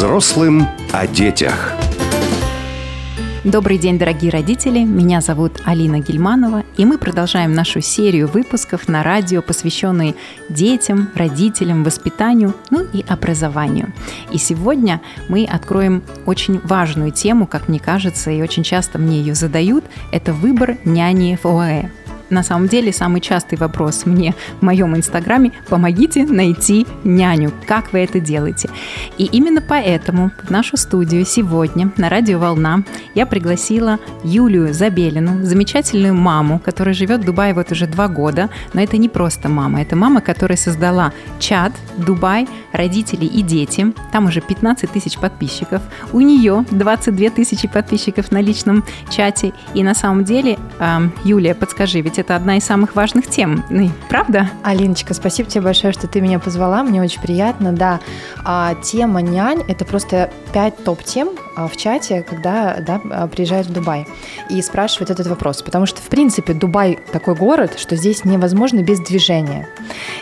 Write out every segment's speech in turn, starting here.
Взрослым о детях. Добрый день, дорогие родители! Меня зовут Алина Гельманова, и мы продолжаем нашу серию выпусков на радио, посвященные детям, родителям, воспитанию, ну и образованию. И сегодня мы откроем очень важную тему, как мне кажется, и очень часто мне ее задают, это выбор няни в ОАЭ на самом деле самый частый вопрос мне в моем инстаграме – помогите найти няню. Как вы это делаете? И именно поэтому в нашу студию сегодня на радио «Волна» я пригласила Юлию Забелину, замечательную маму, которая живет в Дубае вот уже два года. Но это не просто мама, это мама, которая создала чат «Дубай. Родители и дети». Там уже 15 тысяч подписчиков. У нее 22 тысячи подписчиков на личном чате. И на самом деле, Юлия, подскажи, ведь это одна из самых важных тем, ну правда? Алиночка, спасибо тебе большое, что ты меня позвала, мне очень приятно, да. А, тема нянь – это просто пять топ-тем а, в чате, когда да, а, приезжают в Дубай и спрашивают этот вопрос, потому что, в принципе, Дубай такой город, что здесь невозможно без движения.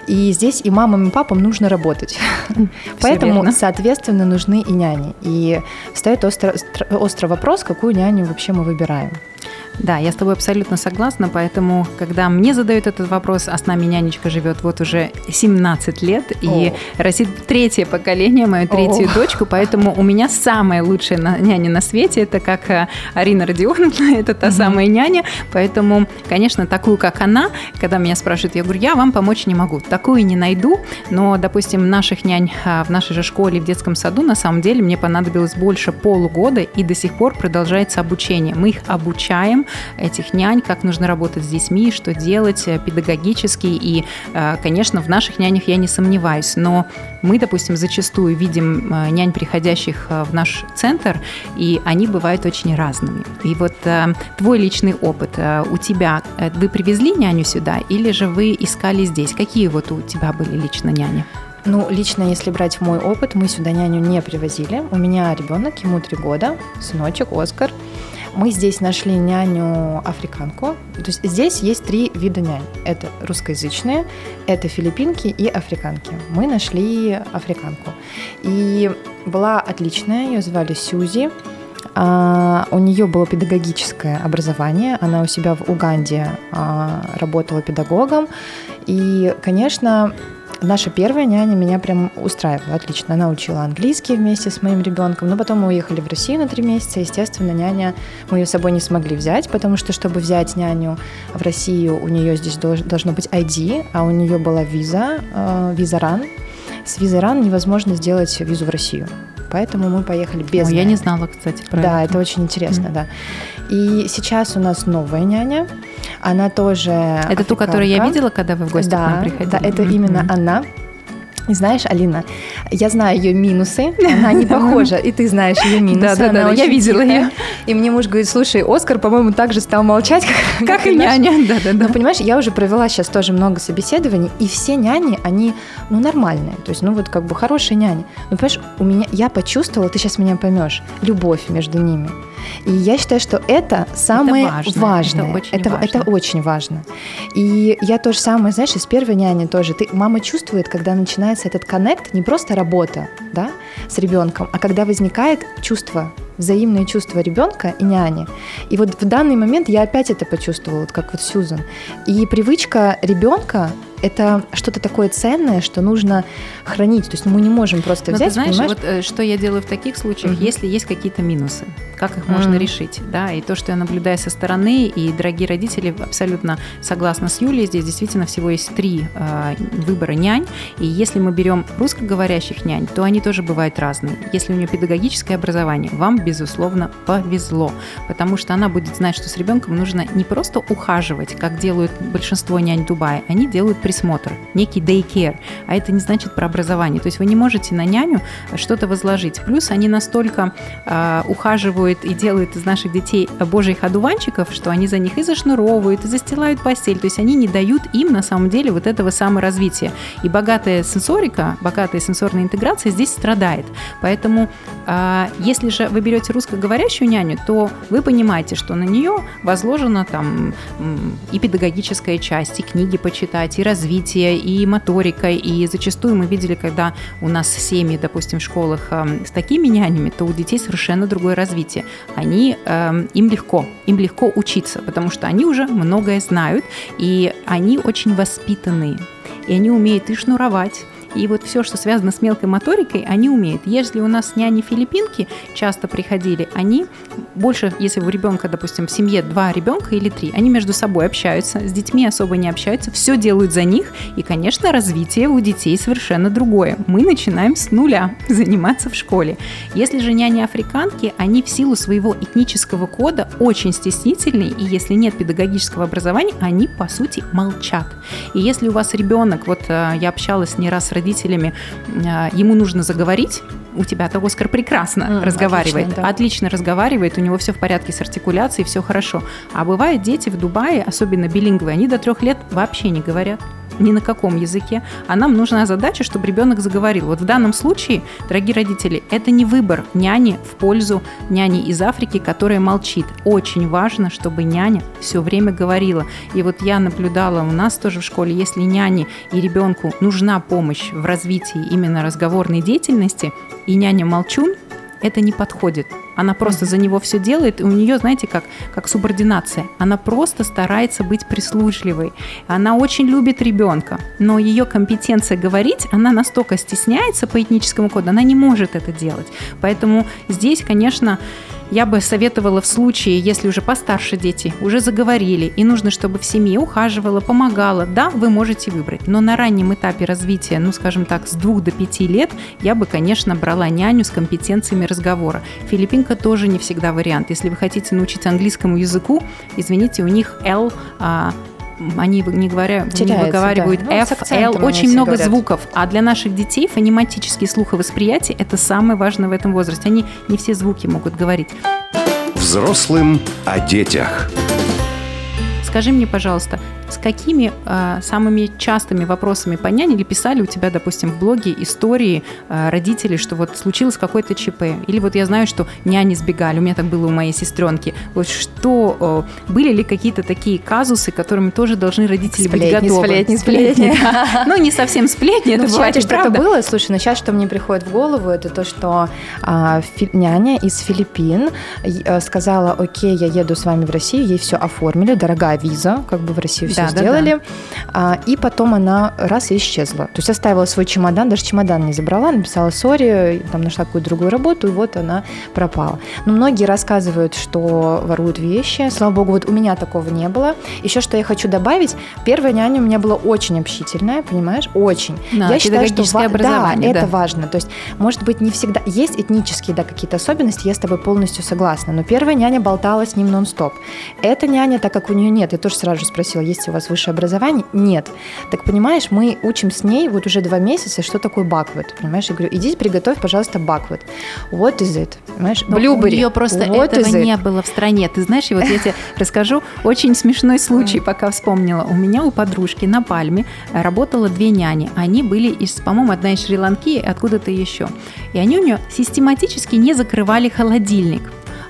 И здесь и мамам, и папам нужно работать. Поэтому, верно. соответственно, нужны и няни. И встает острый, острый вопрос, какую няню вообще мы выбираем. Да, я с тобой абсолютно согласна, поэтому, когда мне задают этот вопрос, а с нами нянечка живет вот уже 17 лет и О. растит третье поколение, мою третью О. дочку, поэтому у меня самая лучшая няня на свете, это как э, Арина Родионовна, это та угу. самая няня, поэтому, конечно, такую, как она, когда меня спрашивают, я говорю, я вам помочь не могу, такую не найду, но, допустим, наших нянь а, в нашей же школе, в детском саду, на самом деле, мне понадобилось больше полугода, и до сих пор продолжается обучение. Мы их обучаем, этих нянь, как нужно работать с детьми, что делать э, педагогически. И, э, конечно, в наших нянях я не сомневаюсь, но мы, допустим, зачастую видим э, нянь, приходящих в наш центр, и они бывают очень разными. И вот твой личный опыт, у тебя, вы привезли няню сюда или же вы искали здесь? Какие вот у тебя были лично няни? Ну, лично, если брать мой опыт, мы сюда няню не привозили. У меня ребенок, ему три года, сыночек Оскар. Мы здесь нашли няню африканку. То есть здесь есть три вида нянь. Это русскоязычные, это филиппинки и африканки. Мы нашли африканку. И была отличная, ее звали Сьюзи. А, у нее было педагогическое образование, она у себя в Уганде а, работала педагогом. И, конечно, Наша первая няня меня прям устраивала отлично. Она учила английский вместе с моим ребенком, но потом мы уехали в Россию на три месяца. Естественно, няня мы ее с собой не смогли взять, потому что, чтобы взять няню в Россию, у нее здесь должно быть ID, а у нее была виза, э, виза РАН. С визой РАН невозможно сделать визу в Россию. Поэтому мы поехали без. О, няни. я не знала, кстати, про Да, это, это очень интересно, mm-hmm. да. И сейчас у нас новая няня. Она тоже. Это африканка. ту, которую я видела, когда вы в гости да, к нам приходили. Да, это mm-hmm. именно она. И знаешь, Алина, я знаю ее минусы, она не похожа, и ты знаешь ее минусы. Да, да, да, я видела ее. И мне муж говорит, слушай, Оскар, по-моему, также стал молчать, как, и няня. Да, да, да. Но понимаешь, я уже провела сейчас тоже много собеседований, и все няни, они, ну, нормальные, то есть, ну, вот как бы хорошие няни. Но, понимаешь, у меня, я почувствовала, ты сейчас меня поймешь, любовь между ними. И я считаю, что это самое это важно. важное. Это очень, это, важно. это очень важно. И я то же самое, знаешь, из первой няни тоже. Ты, мама чувствует, когда начинается этот коннект, не просто работа да, с ребенком, а когда возникает чувство взаимные чувства ребенка и няни. И вот в данный момент я опять это почувствовала, вот как вот Сьюзан. И привычка ребенка это что-то такое ценное, что нужно хранить. То есть мы не можем просто Но взять. Ты знаешь, понимаешь? вот э, что я делаю в таких случаях, mm-hmm. если есть какие-то минусы, как их mm-hmm. можно решить, да? И то, что я наблюдаю со стороны, и дорогие родители абсолютно согласны с Юлей, здесь действительно всего есть три э, выбора нянь, и если мы берем русскоговорящих нянь, то они тоже бывают разные. Если у нее педагогическое образование, вам безусловно повезло, потому что она будет знать, что с ребенком нужно не просто ухаживать, как делают большинство нянь Дубая, они делают присмотр, некий daycare, а это не значит про образование. То есть вы не можете на няню что-то возложить. Плюс они настолько э, ухаживают и делают из наших детей божьих одуванчиков, что они за них и зашнуровывают, и застилают постель. То есть они не дают им на самом деле вот этого саморазвития. И богатая сенсорика, богатая сенсорная интеграция здесь страдает. Поэтому а, если же вы берете русскоговорящую няню, то вы понимаете, что на нее возложена там и педагогическая часть, и книги почитать, и развитие, и моторика, и зачастую мы видели, когда у нас семьи, допустим, в школах с такими нянями, то у детей совершенно другое развитие. Они, эм, им легко, им легко учиться, потому что они уже многое знают, и они очень воспитанные, и они умеют и шнуровать, и вот все, что связано с мелкой моторикой, они умеют. Если у нас няни-филиппинки часто приходили, они больше, если у ребенка, допустим, в семье два ребенка или три, они между собой общаются, с детьми особо не общаются, все делают за них, и, конечно, развитие у детей совершенно другое. Мы начинаем с нуля заниматься в школе. Если же няни-африканки, они в силу своего этнического кода очень стеснительные, и если нет педагогического образования, они, по сути, молчат. И если у вас ребенок, вот э, я общалась не раз с родителями, а, ему нужно заговорить, у тебя-то Оскар прекрасно mm, разговаривает, отлично, да. отлично разговаривает, у него все в порядке с артикуляцией, все хорошо. А бывают дети в Дубае, особенно билингвы, они до трех лет вообще не говорят ни на каком языке, а нам нужна задача, чтобы ребенок заговорил. Вот в данном случае, дорогие родители, это не выбор няни в пользу няни из Африки, которая молчит. Очень важно, чтобы няня все время говорила. И вот я наблюдала у нас тоже в школе, если няне и ребенку нужна помощь в развитии именно разговорной деятельности, и няня молчун, это не подходит. Она просто за него все делает, и у нее, знаете, как, как субординация. Она просто старается быть прислужливой. Она очень любит ребенка, но ее компетенция говорить, она настолько стесняется по этническому коду, она не может это делать. Поэтому здесь, конечно, я бы советовала в случае, если уже постарше дети уже заговорили, и нужно, чтобы в семье ухаживала, помогала, да, вы можете выбрать. Но на раннем этапе развития, ну, скажем так, с двух до пяти лет, я бы, конечно, брала няню с компетенциями разговора. Филиппинка тоже не всегда вариант. Если вы хотите научиться английскому языку, извините, у них L а, они не, говоря, Теряется, не выговаривают да. F, ну, L, очень много говорят. звуков. А для наших детей фонематический слуховосприятие – это самое важное в этом возрасте. Они не все звуки могут говорить. Взрослым о детях. Скажи мне, пожалуйста, с какими э, самыми частыми вопросами по няне или писали у тебя, допустим, в блоге истории э, родителей, что вот случилось какое-то ЧП, или вот я знаю, что няни сбегали, у меня так было у моей сестренки. Вот что, э, были ли какие-то такие казусы, которыми тоже должны родители сплетни, быть готовы? Сплетни, сплетни. Ну, не совсем сплетни, это ну, бывает что-то было. Слушай, но сейчас, что мне приходит в голову, это то, что а, няня из Филиппин э, сказала, окей, я еду с вами в Россию, ей все оформили, дорогая виза, как бы в Россию все да, сделали. Да, да. И потом она раз и исчезла. То есть оставила свой чемодан, даже чемодан не забрала, написала сори, там нашла какую-то другую работу, и вот она пропала. Но многие рассказывают, что воруют вещи. Слава богу, вот у меня такого не было. Еще что я хочу добавить, первая няня у меня была очень общительная, понимаешь, очень. Да, я считаю, что ва- да, да, это важно. То есть, может быть, не всегда есть этнические, да, какие-то особенности, я с тобой полностью согласна. Но первая няня болтала с ним нон-стоп. Эта няня, так как у нее нет, я тоже сразу же спросила, есть у вас высшее образование? Нет. Так понимаешь, мы учим с ней вот уже два месяца, что такое баквет. Понимаешь, я говорю, иди приготовь, пожалуйста, баквет. What is it? Понимаешь? Блюбери. У нее просто What этого не было в стране. Ты знаешь, и вот я тебе расскажу очень смешной случай, пока вспомнила. У меня у подружки на Пальме работало две няни. Они были из, по-моему, одна из Шри-Ланки, откуда-то еще. И они у нее систематически не закрывали холодильник.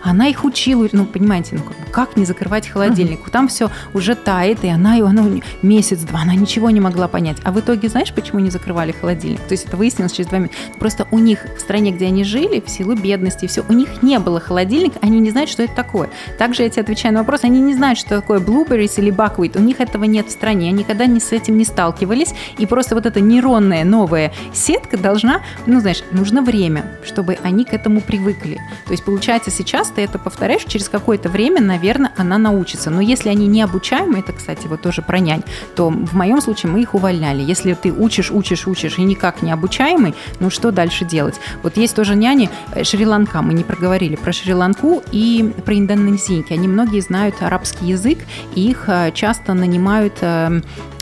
Она их учила, ну, понимаете, ну, как не закрывать холодильник? Uh-huh. Там все уже тает, и она, и она месяц-два, она ничего не могла понять. А в итоге, знаешь, почему не закрывали холодильник? То есть это выяснилось через два месяца. Просто у них в стране, где они жили, в силу бедности, все, у них не было холодильника, они не знают, что это такое. Также я тебе отвечаю на вопрос, они не знают, что такое blueberries или buckwheat. У них этого нет в стране, они никогда не с этим не сталкивались. И просто вот эта нейронная новая сетка должна, ну, знаешь, нужно время, чтобы они к этому привыкли. То есть, получается, сейчас ты это повторяешь, через какое-то время, наверное, она научится. Но если они не обучаемы, это, кстати, вот тоже про нянь, то в моем случае мы их увольняли. Если ты учишь, учишь, учишь и никак не обучаемый, ну что дальше делать? Вот есть тоже няни э, Шри-Ланка, мы не проговорили про Шри-Ланку и про индонезийки. Они многие знают арабский язык, и их э, часто нанимают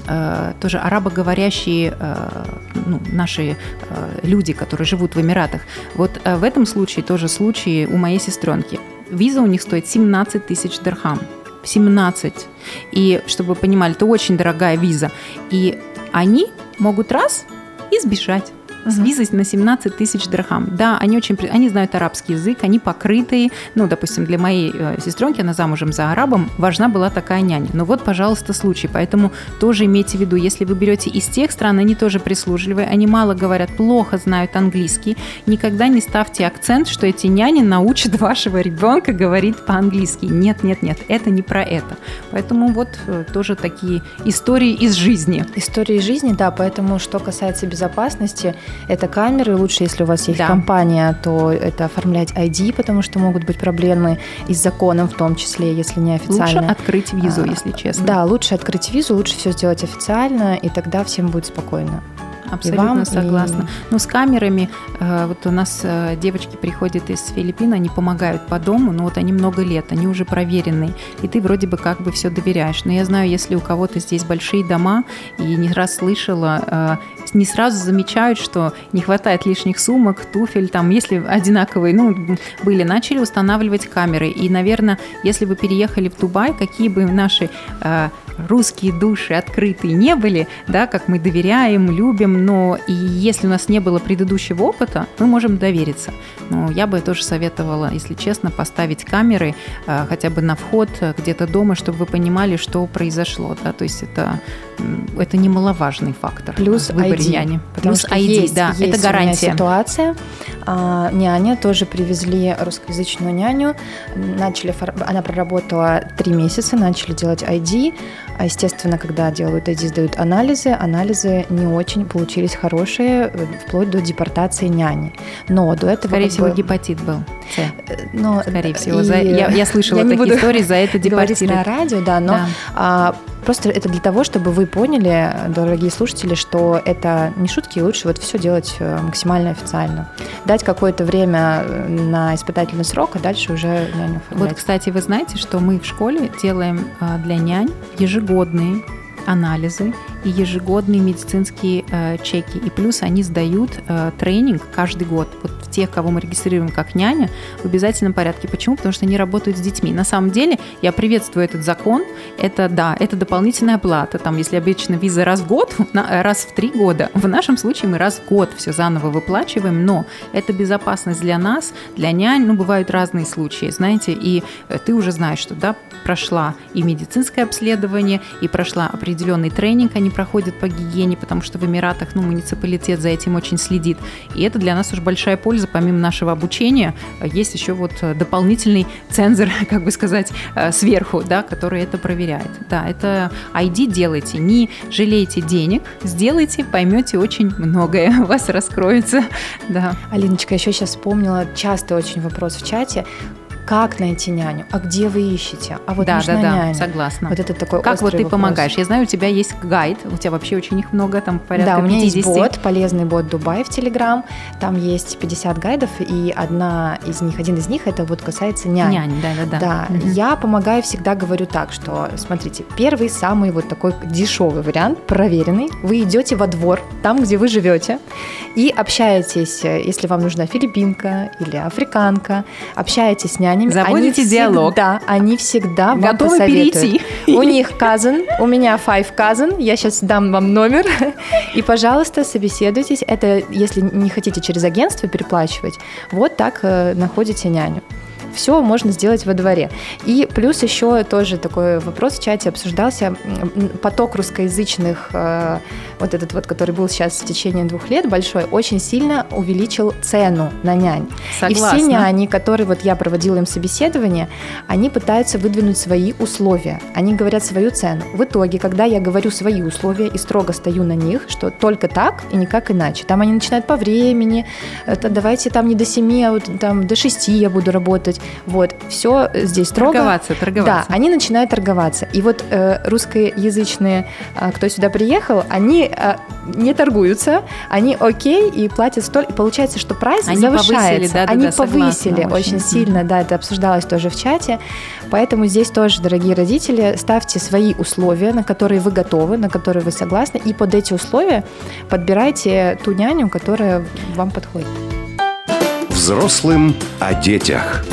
э, тоже арабоговорящие ну, наши люди, которые живут в Эмиратах. Вот в этом случае тоже случай у моей сестренки виза у них стоит 17 тысяч дирхам. 17. И чтобы вы понимали, это очень дорогая виза. И они могут раз и сбежать с визой на 17 тысяч дирхам. Да, они очень, они знают арабский язык, они покрытые. Ну, допустим, для моей э, сестренки, она замужем за арабом, важна была такая няня. Но вот, пожалуйста, случай. Поэтому тоже имейте в виду, если вы берете из тех стран, они тоже прислужливые, они мало говорят, плохо знают английский, никогда не ставьте акцент, что эти няни научат вашего ребенка говорить по-английски. Нет, нет, нет, это не про это. Поэтому вот э, тоже такие истории из жизни. Истории из жизни, да, поэтому что касается безопасности, это камеры. Лучше, если у вас есть Да. компания, то это оформлять ID, потому что могут быть проблемы и с законом в том числе, если не Лучше официально. открыть визу, А, если честно. Да, лучше открыть визу, лучше все сделать официально, и тогда всем будет спокойно. Абсолютно вам, и- согласна. Ну, с камерами, э, вот у нас э, девочки приходят из Филиппин, они помогают по дому, но вот они много лет, они уже проверенные, и ты вроде бы как бы все доверяешь. Но я знаю, если у кого-то здесь большие дома, и не раз слышала, э, не сразу замечают, что не хватает лишних сумок, туфель, там, если одинаковые, ну, были, начали устанавливать камеры. И, наверное, если вы переехали в Дубай, какие бы наши русские души открытые не были, да, как мы доверяем, любим, но и если у нас не было предыдущего опыта, мы можем довериться. Но я бы тоже советовала, если честно, поставить камеры э, хотя бы на вход э, где-то дома, чтобы вы понимали, что произошло, да, то есть это, это немаловажный фактор Плюс в ID, няни. Потому Плюс что ID, есть, да, есть это гарантия. ситуация. А, няня тоже привезли русскоязычную няню. Начали, она проработала три месяца, начали делать ID. А, естественно, когда делают ID, сдают анализы. Анализы не очень получились хорошие, э, вплоть до депортации няни. Но до этого... Скорее всего, бы, гепатит был. С. э, но, Скорее всего. и За- я, я слышала я такие буду истории, за это говорить на радио, да, но Да. а, просто это для того, чтобы вы поняли, дорогие слушатели, что это не шутки, лучше вот все делать э, максимально официально. Дать какое-то время э, на испытательный срок, а дальше уже няню Вот, кстати, вы знаете, что мы в школе делаем а, для нянь ежегодные анализы и ежегодные медицинские э, чеки. И плюс они сдают э, тренинг каждый год. Вот тех, кого мы регистрируем как няня, в обязательном порядке. Почему? Потому что они работают с детьми. На самом деле, я приветствую этот закон. Это, да, это дополнительная плата. Там, если обычно виза раз в год, на- раз в три года. В нашем случае мы раз в год все заново выплачиваем, но это безопасность для нас, для нянь. Ну, бывают разные случаи, знаете, и э, ты уже знаешь, что, да, прошла и медицинское обследование, и прошла определенный тренинг, они проходят по гигиене, потому что в Эмиратах, ну, муниципалитет за этим очень следит. И это для нас уже большая польза, помимо нашего обучения, э, есть еще вот э, дополнительный цензор, как бы сказать, э, сверху, да, который это проверяет. Да, это ID делайте, не жалейте денег, сделайте, поймете очень многое, у вас раскроется, да. Алиночка, еще сейчас вспомнила частый очень вопрос в чате. Как найти няню? А где вы ищете? А вот да, нужна да, да, няня. согласна. Вот это такой Как вот ты вопрос. помогаешь? Я знаю, у тебя есть гайд, у тебя вообще очень их много, там порядка да, у меня 50. есть бот, полезный бот Дубай в Телеграм. Там есть 50 гайдов, и одна из них, один из них, это вот касается няни. Нянь, да, да, я помогаю всегда говорю так, что, смотрите, первый самый вот такой дешевый вариант, проверенный. Вы идете во двор, там, где вы живете, и общаетесь, э, если вам нужна филиппинка или африканка, общаетесь с нянями. Заводите Они диалог. Да, они всегда вам Готовы посоветуют. перейти. У них cousin, у меня five cousin, я сейчас дам вам номер, и, пожалуйста, собеседуйтесь. Это, если не хотите через агентство переплачивать, вот так э, находите няню. Все можно сделать во дворе. И плюс еще тоже такой вопрос в чате обсуждался. Поток русскоязычных, э, вот этот вот, который был сейчас в течение двух лет большой, очень сильно увеличил цену на нянь. И Согласна. все няни, которые вот я проводила им собеседование, они пытаются выдвинуть свои условия. Они говорят свою цену. В итоге, когда я говорю свои условия и строго стою на них, что только так и никак иначе. Там они начинают по времени, это давайте там не до 7, а вот там до 6 я буду работать. Вот, все здесь строго. Торговаться, торговаться. Да, они начинают торговаться. И вот э, русскоязычные, э, кто сюда приехал, они э, не торгуются, они окей и платят столь. И получается, что прайс Они завышается. повысили, да-да-да, они согласна, повысили очень. очень, Мгм. сильно, да, это обсуждалось тоже в чате. Поэтому здесь тоже, дорогие родители, ставьте свои условия, на которые вы готовы, на которые вы согласны, и под эти условия подбирайте ту няню, которая вам подходит. Взрослым о детях.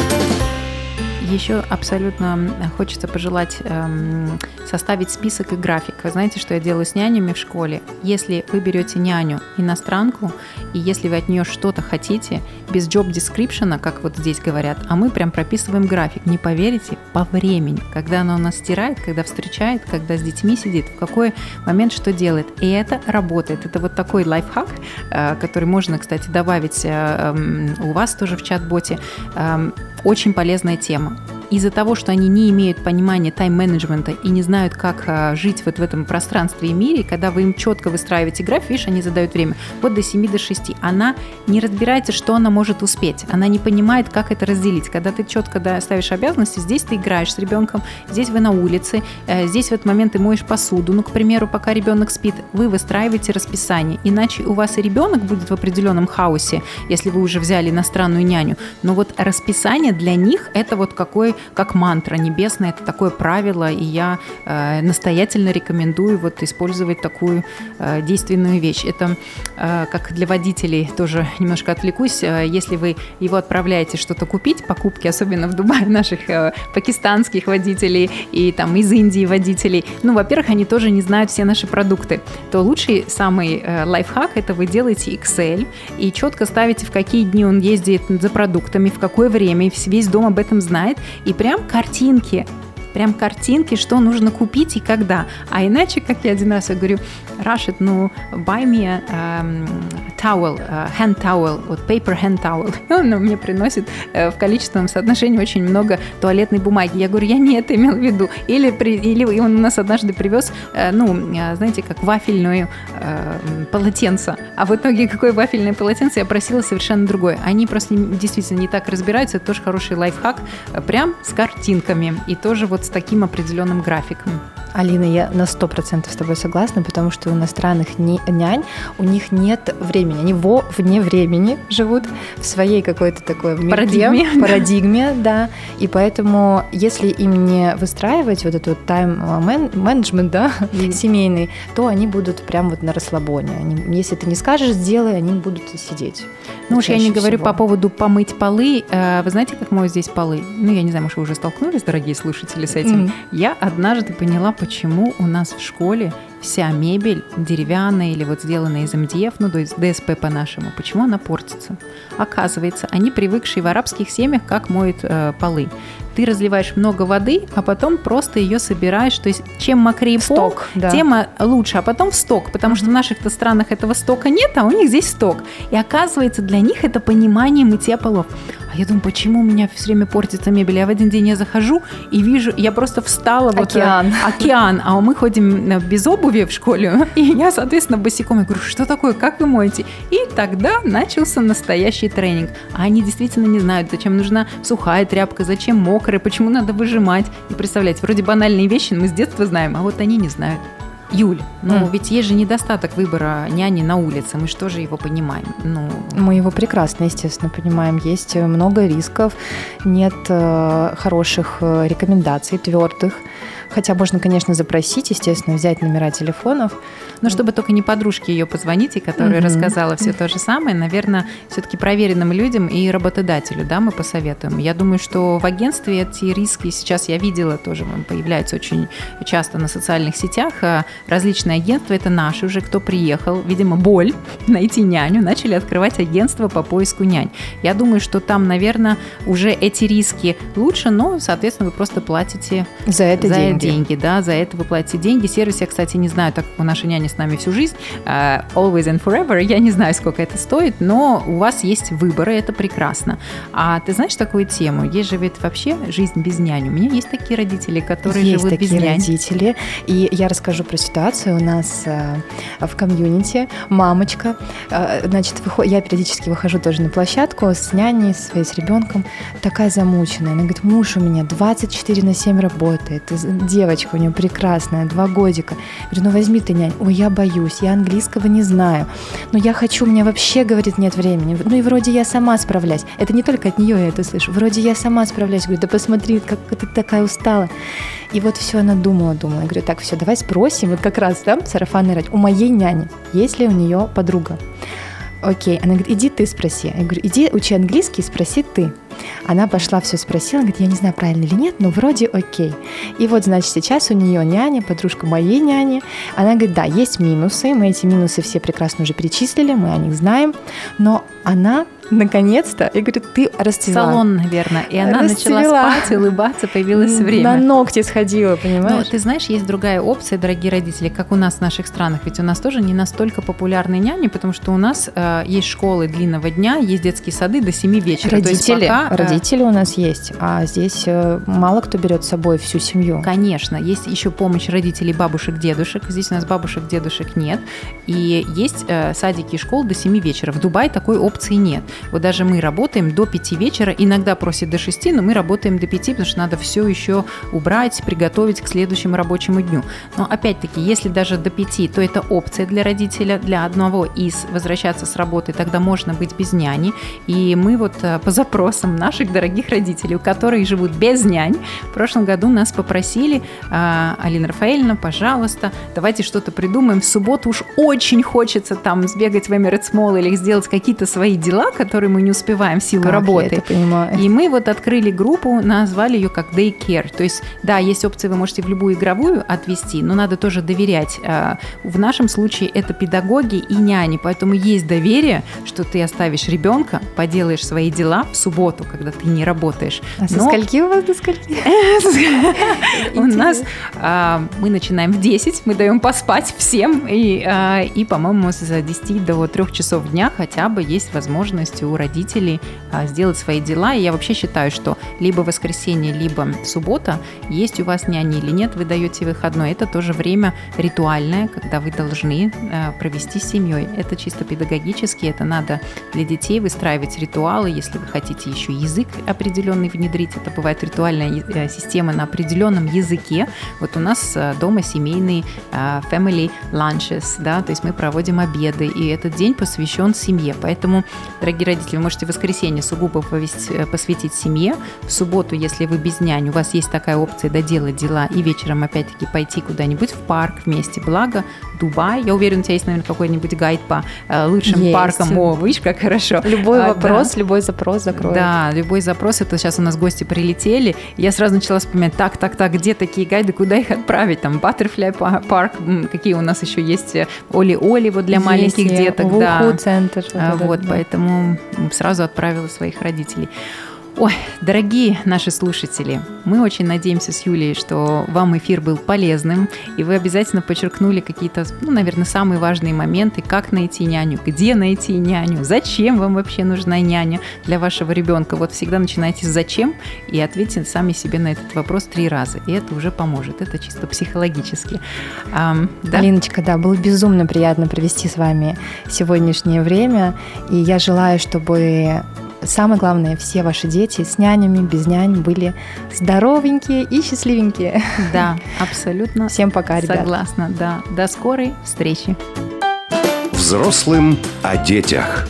Еще абсолютно хочется пожелать эм, составить список и график. Вы знаете, что я делаю с нянями в школе? Если вы берете няню иностранку, и если вы от нее что-то хотите, без job description, как вот здесь говорят, а мы прям прописываем график, не поверите, по времени, когда она у нас стирает, когда встречает, когда с детьми сидит, в какой момент что делает. И это работает. Это вот такой лайфхак, э, который можно, кстати, добавить э, эм, у вас тоже в чат-боте. Эм, очень полезная тема из-за того, что они не имеют понимания тайм-менеджмента и не знают, как а, жить вот в этом пространстве и мире, когда вы им четко выстраиваете график, видишь, они задают время, вот до 7 до 6, она не разбирается, что она может успеть, она не понимает, как это разделить. Когда ты четко да, ставишь обязанности, здесь ты играешь с ребенком, здесь вы на улице, э, здесь в этот момент ты моешь посуду, ну, к примеру, пока ребенок спит, вы выстраиваете расписание, иначе у вас и ребенок будет в определенном хаосе, если вы уже взяли иностранную няню, но вот расписание для них это вот какой как мантра небесная, это такое правило, и я э, настоятельно рекомендую вот использовать такую э, действенную вещь. Это э, как для водителей тоже немножко отвлекусь. Э, если вы его отправляете что-то купить, покупки, особенно в Дубае наших э, пакистанских водителей и там из Индии водителей, ну, во-первых, они тоже не знают все наши продукты, то лучший самый э, лайфхак это вы делаете Excel и четко ставите, в какие дни он ездит за продуктами, в какое время, весь дом об этом знает, и прям картинки прям картинки, что нужно купить и когда. А иначе, как я один раз говорю, Rashid, ну, buy me um, towel, uh, hand towel, вот paper hand towel. Он мне приносит uh, в количественном соотношении очень много туалетной бумаги. Я говорю, я не это имел в виду. Или, при, или он у нас однажды привез, uh, ну, знаете, как вафельную uh, полотенце. А в итоге какое вафельное полотенце я просила совершенно другое. Они просто действительно не так разбираются. Это тоже хороший лайфхак. Прям с картинками. И тоже вот с таким определенным графиком. Алина, я на сто процентов с тобой согласна, потому что у иностранных нянь у них нет времени, они во вне времени живут в своей какой-то такой парадигме, парадигме, да, и поэтому если им не выстраивать вот этот тайм-менеджмент, да, семейный, то они будут прям вот на расслабоне. Они, если ты не скажешь, сделай, они будут сидеть. Ну уж я не говорю всего. по поводу помыть полы. Э, вы знаете, как моют здесь полы? Ну, я не знаю, может, вы уже столкнулись, дорогие слушатели, с этим. Mm. Я однажды поняла, почему у нас в школе вся мебель деревянная или вот сделанная из МДФ, ну то есть ДСП по-нашему, почему она портится? Оказывается, они привыкшие в арабских семьях, как моют э, полы. Ты разливаешь много воды, а потом просто ее собираешь. То есть чем мокрее пол, сток, да. тем э, лучше, а потом в сток, потому что в наших-то странах этого стока нет, а у них здесь сток. И оказывается, для них это понимание мытья полов. А я думаю, почему у меня все время портится мебель? Я в один день я захожу и вижу, я просто встала океан. вот океан, а мы ходим э, без обуви в школе, и я, соответственно, босиком. Я говорю, что такое, как вы моете? И тогда начался настоящий тренинг. А они действительно не знают, зачем нужна сухая тряпка, зачем мокрая, почему надо выжимать. И представляете, вроде банальные вещи мы с детства знаем, а вот они не знают. Юль, ну mm. ведь есть же недостаток выбора няни на улице, мы что же его понимаем? Ну... Мы его прекрасно, естественно, понимаем. Есть много рисков, нет э, хороших э, рекомендаций твердых. Хотя можно, конечно, запросить, естественно, взять номера телефонов. Но чтобы только не подружке ее позвонить, и которая mm-hmm. рассказала все то же самое, наверное, все-таки проверенным людям и работодателю, да, мы посоветуем. Я думаю, что в агентстве эти риски сейчас я видела тоже, появляются очень часто на социальных сетях. А различные агентства, это наши уже, кто приехал, видимо, боль найти няню, начали открывать агентство по поиску нянь. Я думаю, что там, наверное, уже эти риски лучше, но, соответственно, вы просто платите за это за деньги. деньги. Да, за это вы платите деньги. Сервис я, кстати, не знаю, так как наша няня с нами всю жизнь, uh, always and forever, я не знаю, сколько это стоит, но у вас есть выборы, это прекрасно. А ты знаешь такую тему? Есть же ведь вообще жизнь без няни. У меня есть такие родители, которые есть живут такие без няни. родители. И я расскажу про ситуацию. У нас э, в комьюнити мамочка, э, значит, выход... я периодически выхожу тоже на площадку с няней, своей, с ребенком, такая замученная. Она говорит, муж у меня 24 на 7 работает, девочка у нее прекрасная, два годика. Я говорю, ну возьми ты нянь. Ой, я боюсь, я английского не знаю. Но я хочу, у меня вообще, говорит, нет времени. Ну и вроде я сама справляюсь. Это не только от нее я это слышу. Вроде я сама справляюсь. Говорю, да посмотри, как ты такая устала. И вот все она думала, думала. Я говорю, так, все, давай спросим, вот как раз, да, сарафанный радио, у моей няни, есть ли у нее подруга? Окей, она говорит, иди ты спроси. Я говорю, иди учи английский, спроси ты. Она пошла, все спросила, говорит, я не знаю, правильно или нет, но вроде окей. И вот, значит, сейчас у нее няня, подружка моей няни. Она говорит, да, есть минусы, мы эти минусы все прекрасно уже перечислили, мы о них знаем, но она наконец-то, я говорю, ты расцвела. Салон, наверное. И она расцвела. начала спать, улыбаться, появилось время. На ногти сходила, понимаешь? Но ты знаешь, есть другая опция, дорогие родители, как у нас в наших странах. Ведь у нас тоже не настолько популярны няни, потому что у нас э, есть школы длинного дня, есть детские сады до 7 вечера. Родители, пока, э, родители у нас есть, а здесь э, мало кто берет с собой всю семью. Конечно, есть еще помощь родителей бабушек, дедушек. Здесь у нас бабушек, дедушек нет. И есть э, садики и школы до 7 вечера. В Дубае такой опции нет. Вот даже мы работаем до 5 вечера, иногда просят до 6, но мы работаем до 5, потому что надо все еще убрать, приготовить к следующему рабочему дню. Но опять-таки, если даже до 5, то это опция для родителя, для одного из возвращаться с работы, тогда можно быть без няни. И мы вот э, по запросам наших дорогих родителей, у которых живут без нянь, в прошлом году нас попросили, «А, Алина Рафаэльевна, пожалуйста, давайте что-то придумаем. В субботу уж очень хочется там сбегать в Emirates Mall или сделать какие-то свои дела, которые мы не успеваем в силу как работы. Я это понимаю. И мы вот открыли группу, назвали ее как Daycare. То есть, да, есть опции, вы можете в любую игровую отвести, но надо тоже доверять. А, в нашем случае это педагоги и няни, поэтому есть доверие, что ты оставишь ребенка, поделаешь свои дела в субботу, когда ты не работаешь. А со скольки у вас до скольки? У нас а, мы начинаем в 10, мы даем поспать всем, и, а, и по-моему, с 10 до 3 часов дня хотя бы есть возможность у родителей а, сделать свои дела. И я вообще считаю, что либо воскресенье, либо суббота, есть у вас няни или нет, вы даете выходной. Это тоже время ритуальное, когда вы должны а, провести с семьей. Это чисто педагогически, это надо для детей выстраивать ритуалы, если вы хотите еще язык определенный внедрить. Это бывает ритуальная э, система на определенном языке. Вот у нас э, дома семейные а, family lunches, да, то есть мы проводим обеды, и этот день посвящен семье. Поэтому, дорогие родители, если вы можете в воскресенье сугубо э, посвятить семье, в субботу, если вы без нянь, у вас есть такая опция доделать дела и вечером опять-таки пойти куда-нибудь в парк вместе. Благо, Дубай, я уверена, у тебя есть, наверное, какой-нибудь гайд по э, лучшим есть. паркам. О, видишь, как хорошо. Любой а, вопрос, да. любой запрос закроет. Да, любой запрос. Это сейчас у нас гости прилетели. Я сразу начала вспоминать, так, так, так, где такие гайды, куда их отправить? Там Butterfly парк, какие у нас еще есть э, Оли-Оли вот для есть, маленьких деток. Да. центр. Вот, вот да. поэтому сразу отправила своих родителей. Ой, дорогие наши слушатели, мы очень надеемся с Юлей, что вам эфир был полезным, и вы обязательно подчеркнули какие-то, ну, наверное, самые важные моменты, как найти няню, где найти няню, зачем вам вообще нужна няня для вашего ребенка. Вот всегда начинайте с «зачем» и ответьте сами себе на этот вопрос три раза, и это уже поможет, это чисто психологически. А, да? Алиночка, да, было безумно приятно провести с вами сегодняшнее время, и я желаю, чтобы самое главное, все ваши дети с нянями, без нянь были здоровенькие и счастливенькие. Да, абсолютно. Всем пока, ребят. Согласна, да. До скорой встречи. Взрослым о детях.